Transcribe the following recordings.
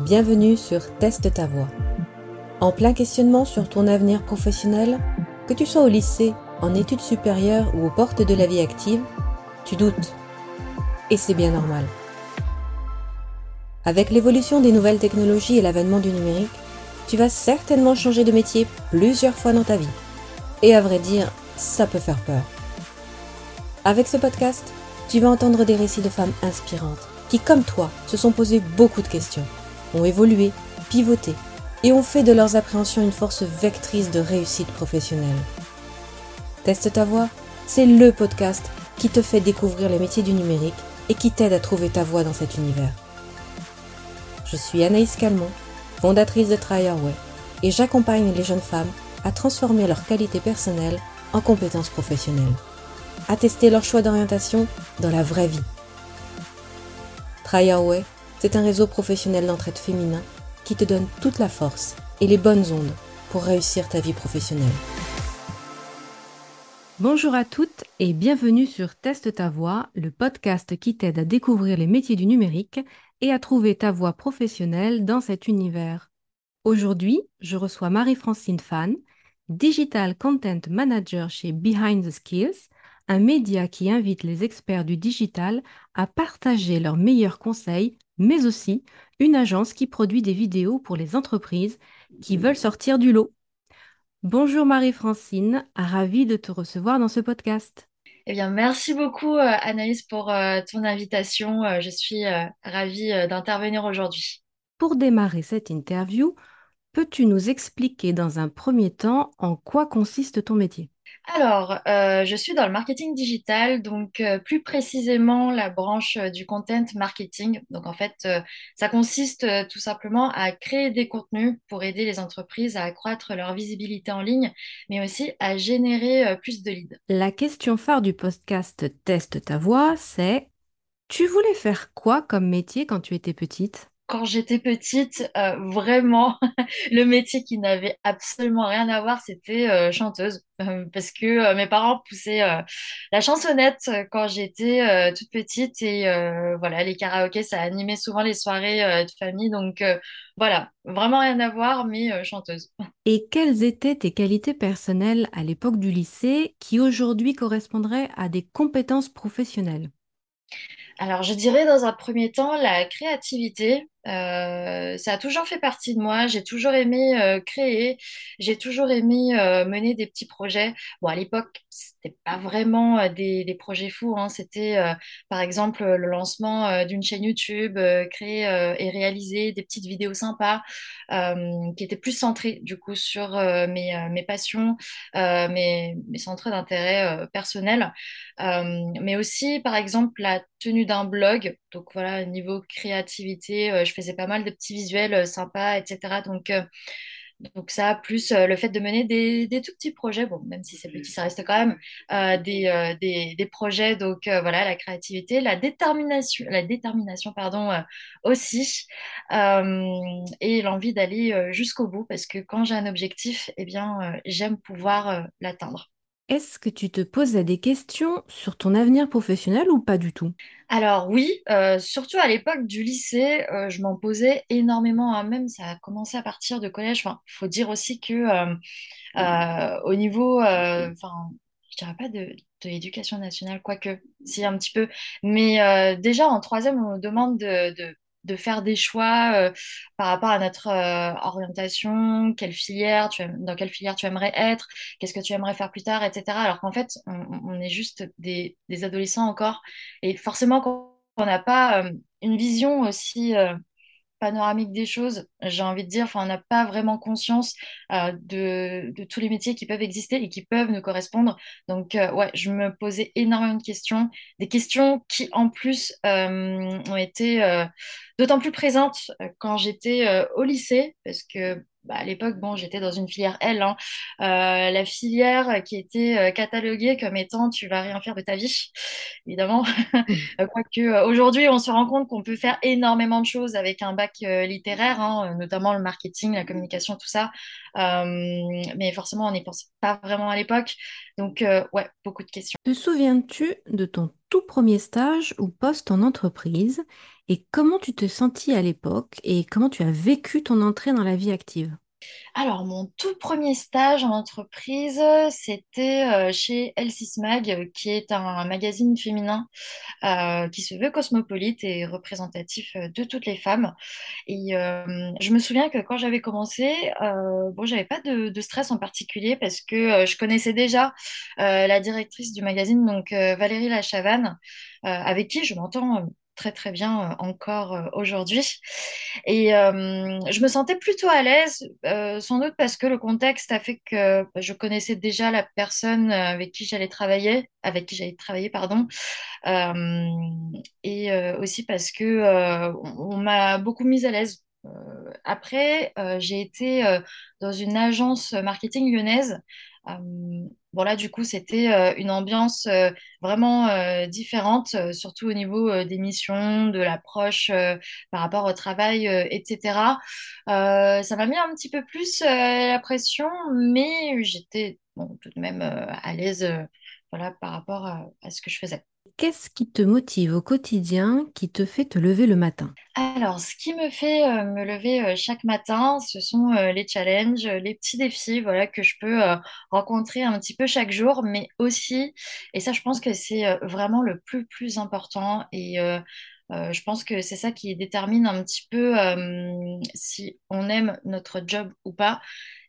Bienvenue sur Teste ta voix. En plein questionnement sur ton avenir professionnel, que tu sois au lycée, en études supérieures ou aux portes de la vie active, tu doutes. Et c'est bien normal. Avec l'évolution des nouvelles technologies et l'avènement du numérique, tu vas certainement changer de métier plusieurs fois dans ta vie. Et à vrai dire, ça peut faire peur. Avec ce podcast, tu vas entendre des récits de femmes inspirantes qui, comme toi, se sont posées beaucoup de questions, ont évolué, pivoté et ont fait de leurs appréhensions une force vectrice de réussite professionnelle. Teste ta voix, c'est le podcast qui te fait découvrir les métiers du numérique et qui t'aide à trouver ta voie dans cet univers. Je suis Anaïs Calmont, fondatrice de Try et j'accompagne les jeunes femmes à transformer leurs qualités personnelles en compétences professionnelles à tester leur choix d'orientation dans la vraie vie. Way, c'est un réseau professionnel d'entraide féminin qui te donne toute la force et les bonnes ondes pour réussir ta vie professionnelle. Bonjour à toutes et bienvenue sur Teste ta voix, le podcast qui t'aide à découvrir les métiers du numérique et à trouver ta voie professionnelle dans cet univers. Aujourd'hui, je reçois Marie-Francine Fan, Digital Content Manager chez Behind the Skills, un média qui invite les experts du digital à partager leurs meilleurs conseils, mais aussi une agence qui produit des vidéos pour les entreprises qui veulent sortir du lot. Bonjour Marie-Francine, ravie de te recevoir dans ce podcast. Eh bien, merci beaucoup euh, Anaïs pour euh, ton invitation. Euh, je suis ravie d'intervenir aujourd'hui. Pour démarrer cette interview, peux-tu nous expliquer dans un premier temps en quoi consiste ton métier? Alors, euh, je suis dans le marketing digital, donc euh, plus précisément la branche euh, du content marketing. Donc en fait, ça consiste tout simplement à créer des contenus pour aider les entreprises à accroître leur visibilité en ligne, mais aussi à générer plus de leads. La question phare du podcast Teste ta voix, c'est tu voulais faire quoi comme métier quand tu étais petite? Quand j'étais petite, euh, vraiment, le métier qui n'avait absolument rien à voir, c'était euh, chanteuse. Euh, parce que mes parents poussaient la chansonnette quand j'étais toute petite. Et voilà, les karaokés, ça animait souvent les soirées de famille. Donc voilà, vraiment rien à voir, mais chanteuse. Et quelles étaient tes qualités personnelles à l'époque du lycée qui aujourd'hui correspondraient à des compétences professionnelles? Alors, je dirais dans un premier temps la créativité. Euh, ça a toujours fait partie de moi. J'ai toujours aimé euh, créer. J'ai toujours aimé euh, mener des petits projets. Bon, à l'époque, c'était pas vraiment des, projets fous. Hein. C'était, par exemple, le lancement d'une chaîne YouTube, créer et réaliser des petites vidéos sympas qui étaient plus centrées du coup sur mes, mes passions, mes, mes centres d'intérêt personnels, mais aussi, par exemple, la tenue d'un blog. Donc voilà, niveau créativité, je faisais pas mal de petits visuels euh, sympas, etc. Donc, euh, donc ça, plus euh, le fait de mener des, des, tout petits projets, bon, même si c'est petit, ça reste quand même des, des, des, projets. Donc voilà, la créativité, la détermination, la détermination pardon, aussi, et l'envie d'aller jusqu'au bout, parce que quand j'ai un objectif, eh bien, j'aime pouvoir l'atteindre. Est-ce que tu te posais des questions sur ton avenir professionnel ou pas du tout? Alors oui, euh, surtout à l'époque du lycée, euh, je m'en posais énormément. Hein. Même ça a commencé à partir de collège. Enfin, faut dire aussi que euh, au niveau, enfin, je dirais pas de, l'éducation nationale, quoique, si un petit peu. Mais déjà en troisième, on nous demande de de faire des choix euh, par rapport à notre euh, orientation, quelle filière dans quelle filière tu aimerais être, qu'est-ce que tu aimerais faire plus tard, etc. Alors qu'en fait, on, est juste des, des, adolescents encore. Et forcément, quand on n'a pas euh, une vision aussi panoramique des choses, j'ai envie de dire, enfin, on n'a pas vraiment conscience euh, de, tous les métiers qui peuvent exister et qui peuvent nous correspondre. Donc, euh, ouais, je me posais énormément de questions, des questions qui, en plus, euh, ont été d'autant plus présentes quand j'étais au lycée, parce que bah, à l'époque, bon, j'étais dans une filière L, hein. euh, la filière qui était euh, cataloguée comme étant tu vas rien faire de ta vie, évidemment. Euh, quoique aujourd'hui, on se rend compte qu'on peut faire énormément de choses avec un bac littéraire, hein, notamment le marketing, la communication, tout ça. mais forcément, on n'y pensait pas vraiment à l'époque. Donc, ouais, beaucoup de questions. Te souviens-tu de ton tout premier stage ou poste en entreprise et comment tu te sentis à l'époque et comment tu as vécu ton entrée dans la vie active? Alors, mon tout premier stage en entreprise, c'était euh, chez L6 Mag, euh, qui est un magazine féminin euh, qui se veut cosmopolite et représentatif de toutes les femmes. Et je me souviens que quand j'avais commencé, bon, j'avais pas de, stress en particulier parce que je connaissais déjà la directrice du magazine, donc Valérie Lachavanne, avec qui je m'entends. Très très bien euh, encore euh, aujourd'hui. Et je me sentais plutôt à l'aise, sans doute parce que le contexte a fait que bah, je connaissais déjà la personne euh, avec qui j'allais travailler, avec qui j'allais travailler, pardon. Et aussi parce euh, on, m'a beaucoup mise à l'aise. Après, j'ai été dans une agence marketing lyonnaise. Bon là, du coup, c'était euh, une ambiance euh, vraiment euh, différente, surtout au niveau des missions, de l'approche par rapport au travail, etc. Ça m'a mis un petit peu plus la pression, mais j'étais bon, tout de même à l'aise voilà, par rapport à ce que je faisais. Qu'est-ce qui te motive au quotidien, qui te fait te lever le matin? Alors, ce qui me fait euh, me lever euh, chaque matin, ce sont euh, les challenges, les petits défis, voilà, que je peux rencontrer un petit peu chaque jour, mais aussi, et ça, je pense que c'est vraiment le plus plus important, et je pense que c'est ça qui détermine un petit peu si on aime notre job ou pas,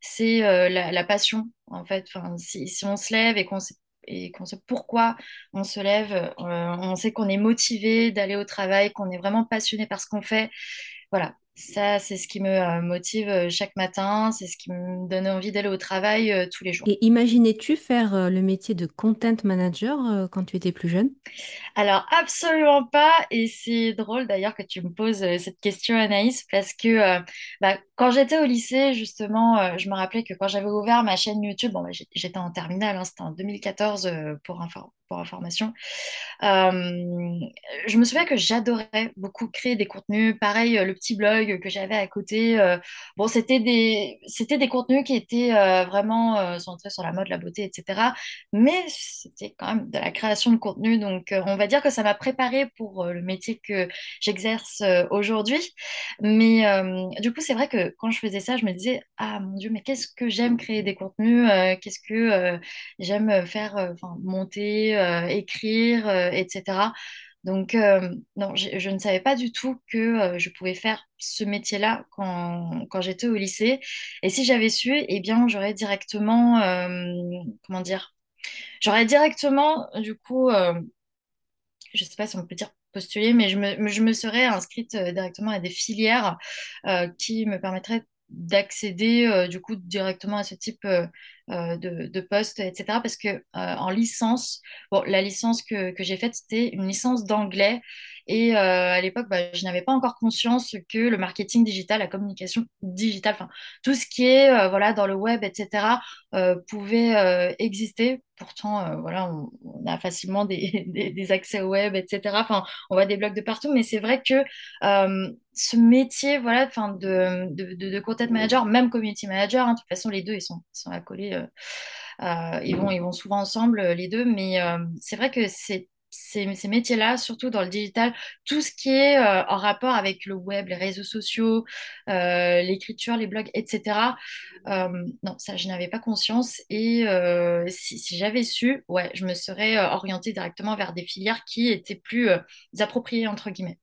c'est la, passion, en fait. Enfin, si, on se lève et qu'on sait et qu'on sait pourquoi on se lève, euh, on sait qu'on est motivé d'aller au travail, qu'on est vraiment passionné par ce qu'on fait. Voilà, ça, c'est ce qui me euh, motive euh, chaque matin, c'est ce qui me donne envie d'aller au travail euh, tous les jours. Et imaginais-tu faire euh, le métier de content manager euh, quand tu étais plus jeune? Alors, absolument pas. Et c'est drôle d'ailleurs que tu me poses cette question, Anaïs, parce que bah, quand j'étais au lycée, justement, euh, je me rappelais que quand j'avais ouvert ma chaîne YouTube, j'étais en terminale, hein, c'était en 2014 euh, pour, infor- pour information. Euh, je me souviens que j'adorais beaucoup créer des contenus. Pareil, le petit blog que j'avais à côté. bon, c'était des, c'était des contenus qui étaient vraiment centrés sur la mode, la beauté, etc. Mais c'était quand même de la création de contenu. Donc, on va dire que ça m'a préparé pour le métier que j'exerce aujourd'hui. Mais du coup, c'est vrai que quand je faisais ça, je me disais, ah mon Dieu, mais qu'est-ce que j'aime créer des contenus, euh, qu'est-ce que euh, j'aime faire, euh, enfin, monter, écrire, etc. Donc, non, je, ne savais pas du tout que je pouvais faire ce métier-là quand, quand j'étais au lycée. Et si j'avais su, eh bien, j'aurais directement, comment dire, j'aurais directement, du coup, je ne sais pas si on peut dire postuler, mais je me, je me serais inscrite euh, directement à des filières euh, qui me permettraient d'accéder euh, du coup directement à ce type de, de poste, etc. Parce que en licence, bon, la licence que, que j'ai faite, c'était une licence d'anglais. Et euh, à l'époque, bah, je n'avais pas encore conscience que le marketing digital, la communication digitale, tout ce qui est euh, voilà dans le web, etc. euh, pouvait exister. Pourtant, voilà, on, a facilement des, accès au web, etc. Enfin, on voit des blogs de partout, mais c'est vrai que ce métier, voilà, enfin, de, content manager, même community manager, hein, de toute façon, les deux, ils sont, ils sont accolés, ils vont, ils vont souvent ensemble, les deux, mais c'est vrai que c'est ces, ces métiers-là, surtout dans le digital, tout ce qui est euh, en rapport avec le web, les réseaux sociaux, euh, l'écriture, les blogs, etc. Euh, non, ça, je n'avais pas conscience. Et si, si j'avais su, ouais, je me serais orientée directement vers des filières qui étaient plus appropriées, entre guillemets.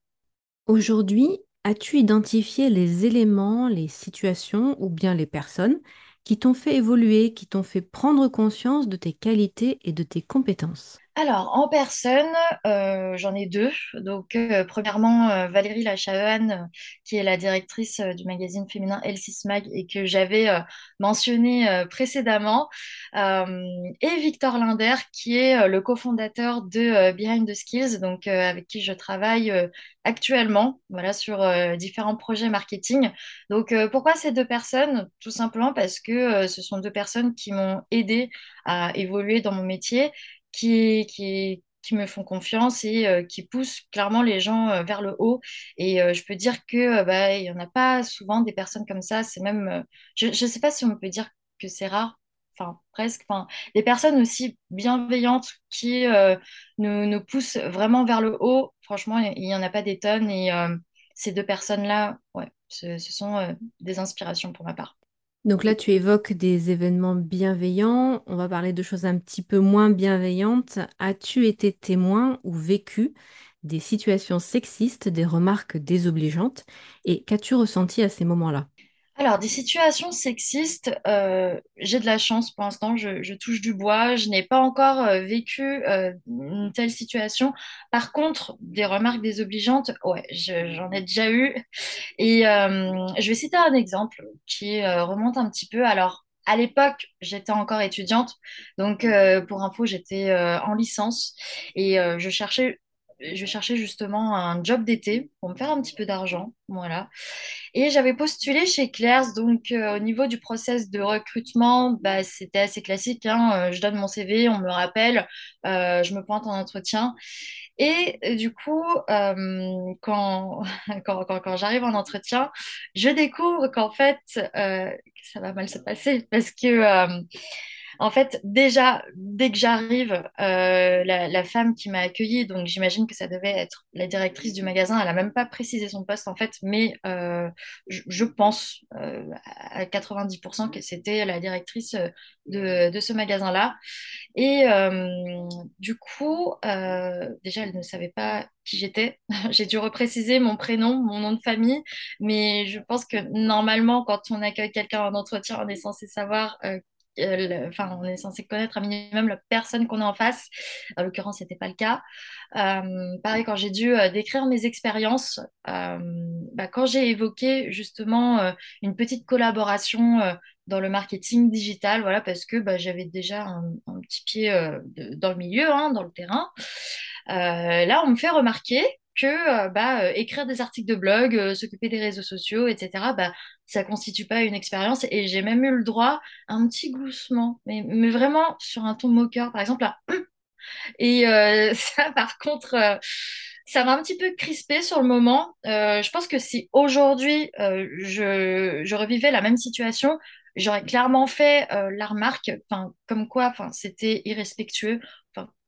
Aujourd'hui, as-tu identifié les éléments, les situations ou bien les personnes qui t'ont fait évoluer, qui t'ont fait prendre conscience de tes qualités et de tes compétences? Alors, en personne, euh, j'en ai deux. Donc, euh, premièrement, euh, Valérie Lachavanne, euh, qui est la directrice du magazine féminin L6 Mag et que j'avais mentionné précédemment, et Victor Linder, qui est le cofondateur de Behind the Skills, donc avec qui je travaille actuellement, voilà, sur différents projets marketing. Donc, pourquoi ces deux personnes? Tout simplement parce que ce sont deux personnes qui m'ont aidé à évoluer dans mon métier qui, qui, qui me font confiance et euh, qui poussent clairement les gens euh, vers le haut. Et euh, je peux dire que bah, il y en a pas souvent des personnes comme ça. C'est même, je ne sais pas si on peut dire que c'est rare. enfin presque, enfin des personnes aussi bienveillantes qui nous, nous poussent vraiment vers le haut. Franchement, il n'y en a pas des tonnes et ces deux personnes-là, ouais, ce, ce sont des inspirations pour ma part. Donc là, tu évoques des événements bienveillants. On va parler de choses un petit peu moins bienveillantes. As-tu été témoin ou vécu des situations sexistes, des remarques désobligeantes? Et qu'as-tu ressenti à ces moments-là? Alors, des situations sexistes, euh, j'ai de la chance pour l'instant, je, touche du bois, je n'ai pas encore euh, vécu euh, une telle situation. Par contre, des remarques désobligeantes, ouais, je- j'en ai déjà eu. Et je vais citer un exemple qui remonte un petit peu. Alors, à l'époque, j'étais encore étudiante, donc pour info, j'étais en licence et je cherchais, je cherchais justement un job d'été pour me faire un petit peu d'argent, voilà. Et j'avais postulé chez Claire's, donc euh, au niveau du process de recrutement, bah, c'était assez classique, hein, euh, je donne mon CV, on me rappelle, euh, je me pointe en entretien. Et du coup, quand, quand, quand, quand j'arrive en entretien, je découvre qu'en fait, ça va mal se passer parce que en fait, déjà, dès que j'arrive, euh, la, femme qui m'a accueillie, donc j'imagine que ça devait être la directrice du magasin, elle a même pas précisé son poste en fait, mais euh, je, pense euh, à 90% que c'était la directrice de, ce magasin-là. Et du coup, déjà, elle ne savait pas qui j'étais. J'ai dû repréciser mon prénom, mon nom de famille, mais je pense que normalement, quand on accueille quelqu'un en entretien, on est censé savoir euh, Enfin, on est censé connaître un minimum la personne qu'on a en face. En l'occurrence, c'était pas le cas. Euh, pareil, quand j'ai dû euh, décrire mes expériences, bah, quand j'ai évoqué justement une petite collaboration dans le marketing digital, voilà, parce que bah, j'avais déjà un, petit pied dans le milieu, hein, dans le terrain. Là, on me fait remarquer que euh, bah, euh, écrire des articles de blog, euh, s'occuper des réseaux sociaux, etc., bah, ça constitue pas une expérience. Et j'ai même eu le droit à un petit gloussement, mais, mais vraiment sur un ton moqueur, par exemple, là. Et ça, par contre, ça m'a un petit peu crispé sur le moment. Je pense que si aujourd'hui je, je revivais la même situation, j'aurais clairement fait la remarque, comme quoi, c'était irrespectueux,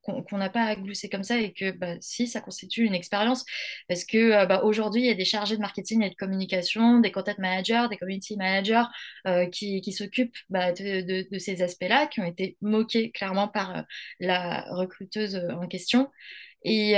qu'on n'a pas à glousser comme ça et que bah, si ça constitue une expérience, parce que euh, bah, aujourd'hui il y a des chargés de marketing et de communication, des content managers, des community managers euh, qui, s'occupent bah, de, ces aspects-là, qui ont été moqués clairement par euh, la recruteuse en question. Et,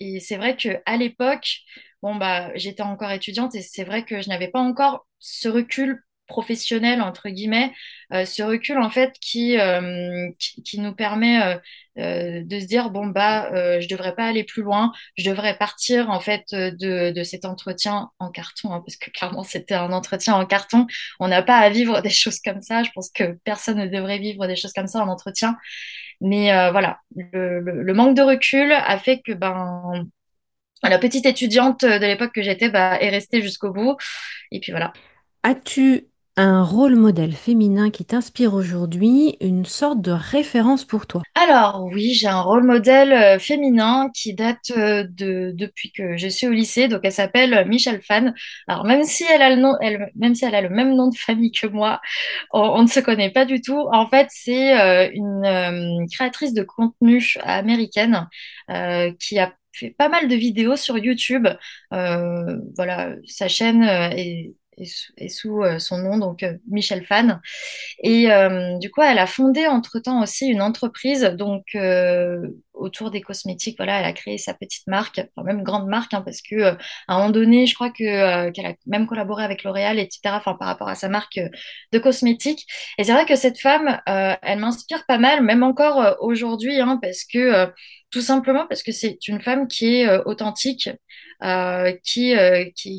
et c'est vrai qu'à l'époque, bon, bah, j'étais encore étudiante et c'est vrai que je n'avais pas encore ce recul professionnel, entre guillemets, euh, ce recul en fait qui, euh, qui, nous permet euh, de se dire, bon, bah, je devrais pas aller plus loin, je devrais partir en fait de, de cet entretien en carton, hein, parce que clairement c'était un entretien en carton. On n'a pas à vivre des choses comme ça. Je pense que personne ne devrait vivre des choses comme ça en entretien. Mais voilà, le manque de recul a fait que ben, la petite étudiante de l'époque que j'étais bah, est restée jusqu'au bout. Et puis voilà. As-tu un rôle modèle féminin qui t'inspire aujourd'hui, une sorte de référence pour toi? Alors oui, j'ai un rôle modèle euh, féminin qui date euh, de depuis que je suis au lycée. Donc elle s'appelle Michelle Fan. Alors même si elle a le même nom de famille que moi, on, ne se connaît pas du tout. En fait, c'est euh, une euh, créatrice de contenu américaine euh, qui a fait pas mal de vidéos sur YouTube. Euh, voilà, sa chaîne euh, est, est sous, euh, son nom, donc euh, Michelle Fan. Et euh, du coup, elle a fondé entre-temps aussi une entreprise donc autour des cosmétiques. Voilà, elle a créé sa petite marque, même grande marque, hein, parce que euh, à un moment donné, je crois que euh, qu'elle a même collaboré avec L'Oréal, etc. Enfin, par rapport à sa marque euh, de cosmétiques. Et c'est vrai que cette femme, elle m'inspire pas mal, même encore aujourd'hui, hein, parce que tout simplement parce que c'est une femme qui est authentique. qui,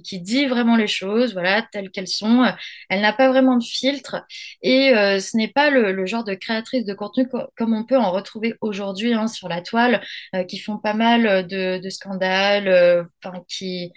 qui, dit vraiment les choses, voilà, telles qu'elles sont. Elle n'a pas vraiment de filtre. Et ce n'est pas le, le genre de créatrice de contenu co- comme on peut en retrouver aujourd'hui hein, sur la euh, qui font pas mal de, de scandales, euh, enfin, qui,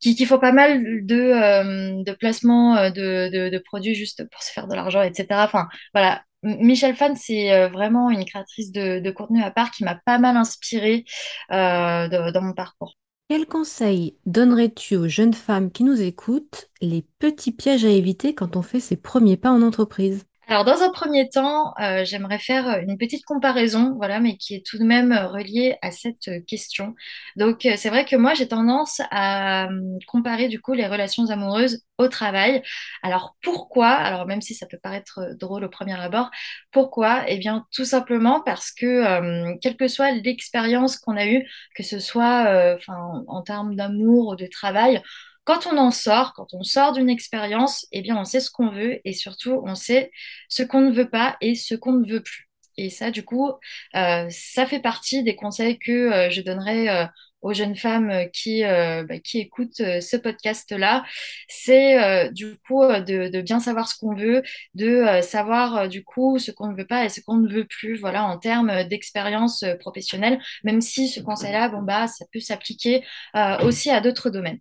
qui, font pas mal de, euh, de placements euh, de, de, produits juste pour se faire de l'argent, etc. Enfin, voilà. M- Michelle Fan, c'est euh, vraiment une créatrice de, contenu à part qui m'a pas mal inspirée euh, dans mon parcours. Quel conseil donnerais-tu aux jeunes femmes qui nous écoutent, les petits pièges à éviter quand on fait ses premiers pas en entreprise? Alors, dans un premier temps, euh, j'aimerais faire une petite comparaison, voilà, mais qui est tout de même reliée à cette question. Donc, euh, c'est vrai que moi, j'ai tendance à euh, comparer du coup les relations amoureuses au travail. Alors, pourquoi? Alors, même si ça peut paraître drôle au premier abord, pourquoi? Eh bien, tout simplement parce que, quelle que soit l'expérience qu'on a eue, que ce soit, en termes d'amour ou de travail, quand on en sort, quand on sort d'une expérience, eh bien, on sait ce qu'on veut et surtout, on sait ce qu'on ne veut pas et ce qu'on ne veut plus. Et ça, du coup, euh, ça fait partie des conseils que euh, je donnerais euh, aux jeunes femmes qui, bah, écoutent ce podcast-là. C'est du coup de, de bien savoir ce qu'on veut, de savoir du coup ce qu'on ne veut pas et ce qu'on ne veut plus, voilà, en termes d'expérience professionnelle, même si ce conseil-là, bon, bah, ça peut s'appliquer aussi à d'autres domaines.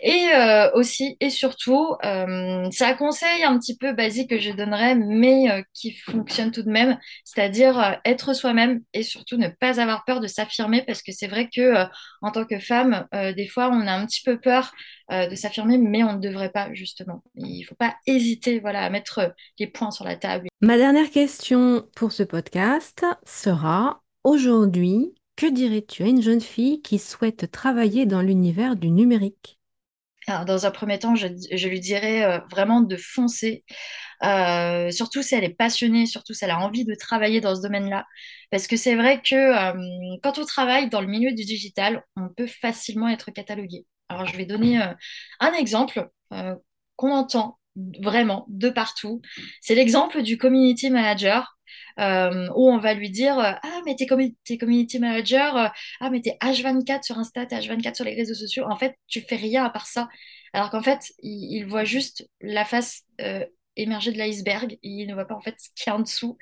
Et euh, aussi et surtout, euh, c'est un conseil un petit peu basique que je donnerais, mais euh, qui fonctionne tout de même, c'est-à-dire être soi-même et surtout ne pas avoir peur de s'affirmer, parce que c'est vrai que en tant que femme, des fois, on a un petit peu peur de s'affirmer, mais on ne devrait pas justement. Il ne faut pas hésiter, voilà, à mettre les points sur la table. Ma dernière question pour ce podcast sera aujourd'hui. Que dirais-tu à une jeune fille qui souhaite travailler dans l'univers du numérique? Dans un premier temps, je, lui dirais euh, vraiment de foncer, euh, surtout si elle est passionnée, surtout si elle a envie de travailler dans ce domaine-là. Parce que c'est vrai que euh, quand on travaille dans le milieu du digital, on peut facilement être catalogué. Alors, je vais donner un exemple qu'on entend vraiment de partout. C'est l'exemple du community manager euh, où on va lui dire euh, Ah, mais t'es, commu- t'es community manager, euh, ah, mais t'es H24 sur Insta, t'es H24 sur les réseaux sociaux. En fait, tu fais rien à part ça. Alors qu'en fait, il, voit juste la face euh, émergée de l'iceberg. Il ne voit pas en fait ce qu'il y a en dessous.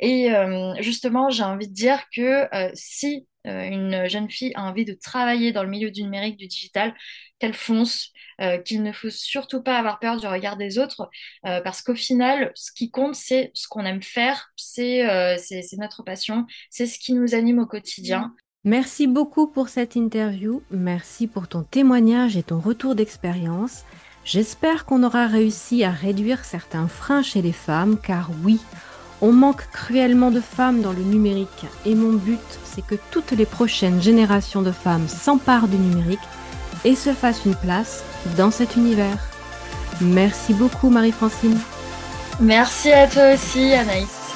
Et euh, justement, j'ai envie de dire que si une jeune fille a envie de travailler dans le milieu du numérique, du digital, qu'elle fonce, euh, qu'il ne faut surtout pas avoir peur du regard des autres, euh, parce qu'au final, ce qui compte, c'est ce qu'on aime faire, euh, c'est notre passion, c'est ce qui nous anime au quotidien. Merci beaucoup pour cette interview, merci pour ton témoignage et ton retour d'expérience. J'espère qu'on aura réussi à réduire certains freins chez les femmes, car oui, on manque cruellement de femmes dans le numérique et mon but, c'est que toutes les prochaines générations de femmes s'emparent du numérique et se fassent une place dans cet univers. Merci beaucoup Marie-Francine. Merci à toi aussi, Anaïs.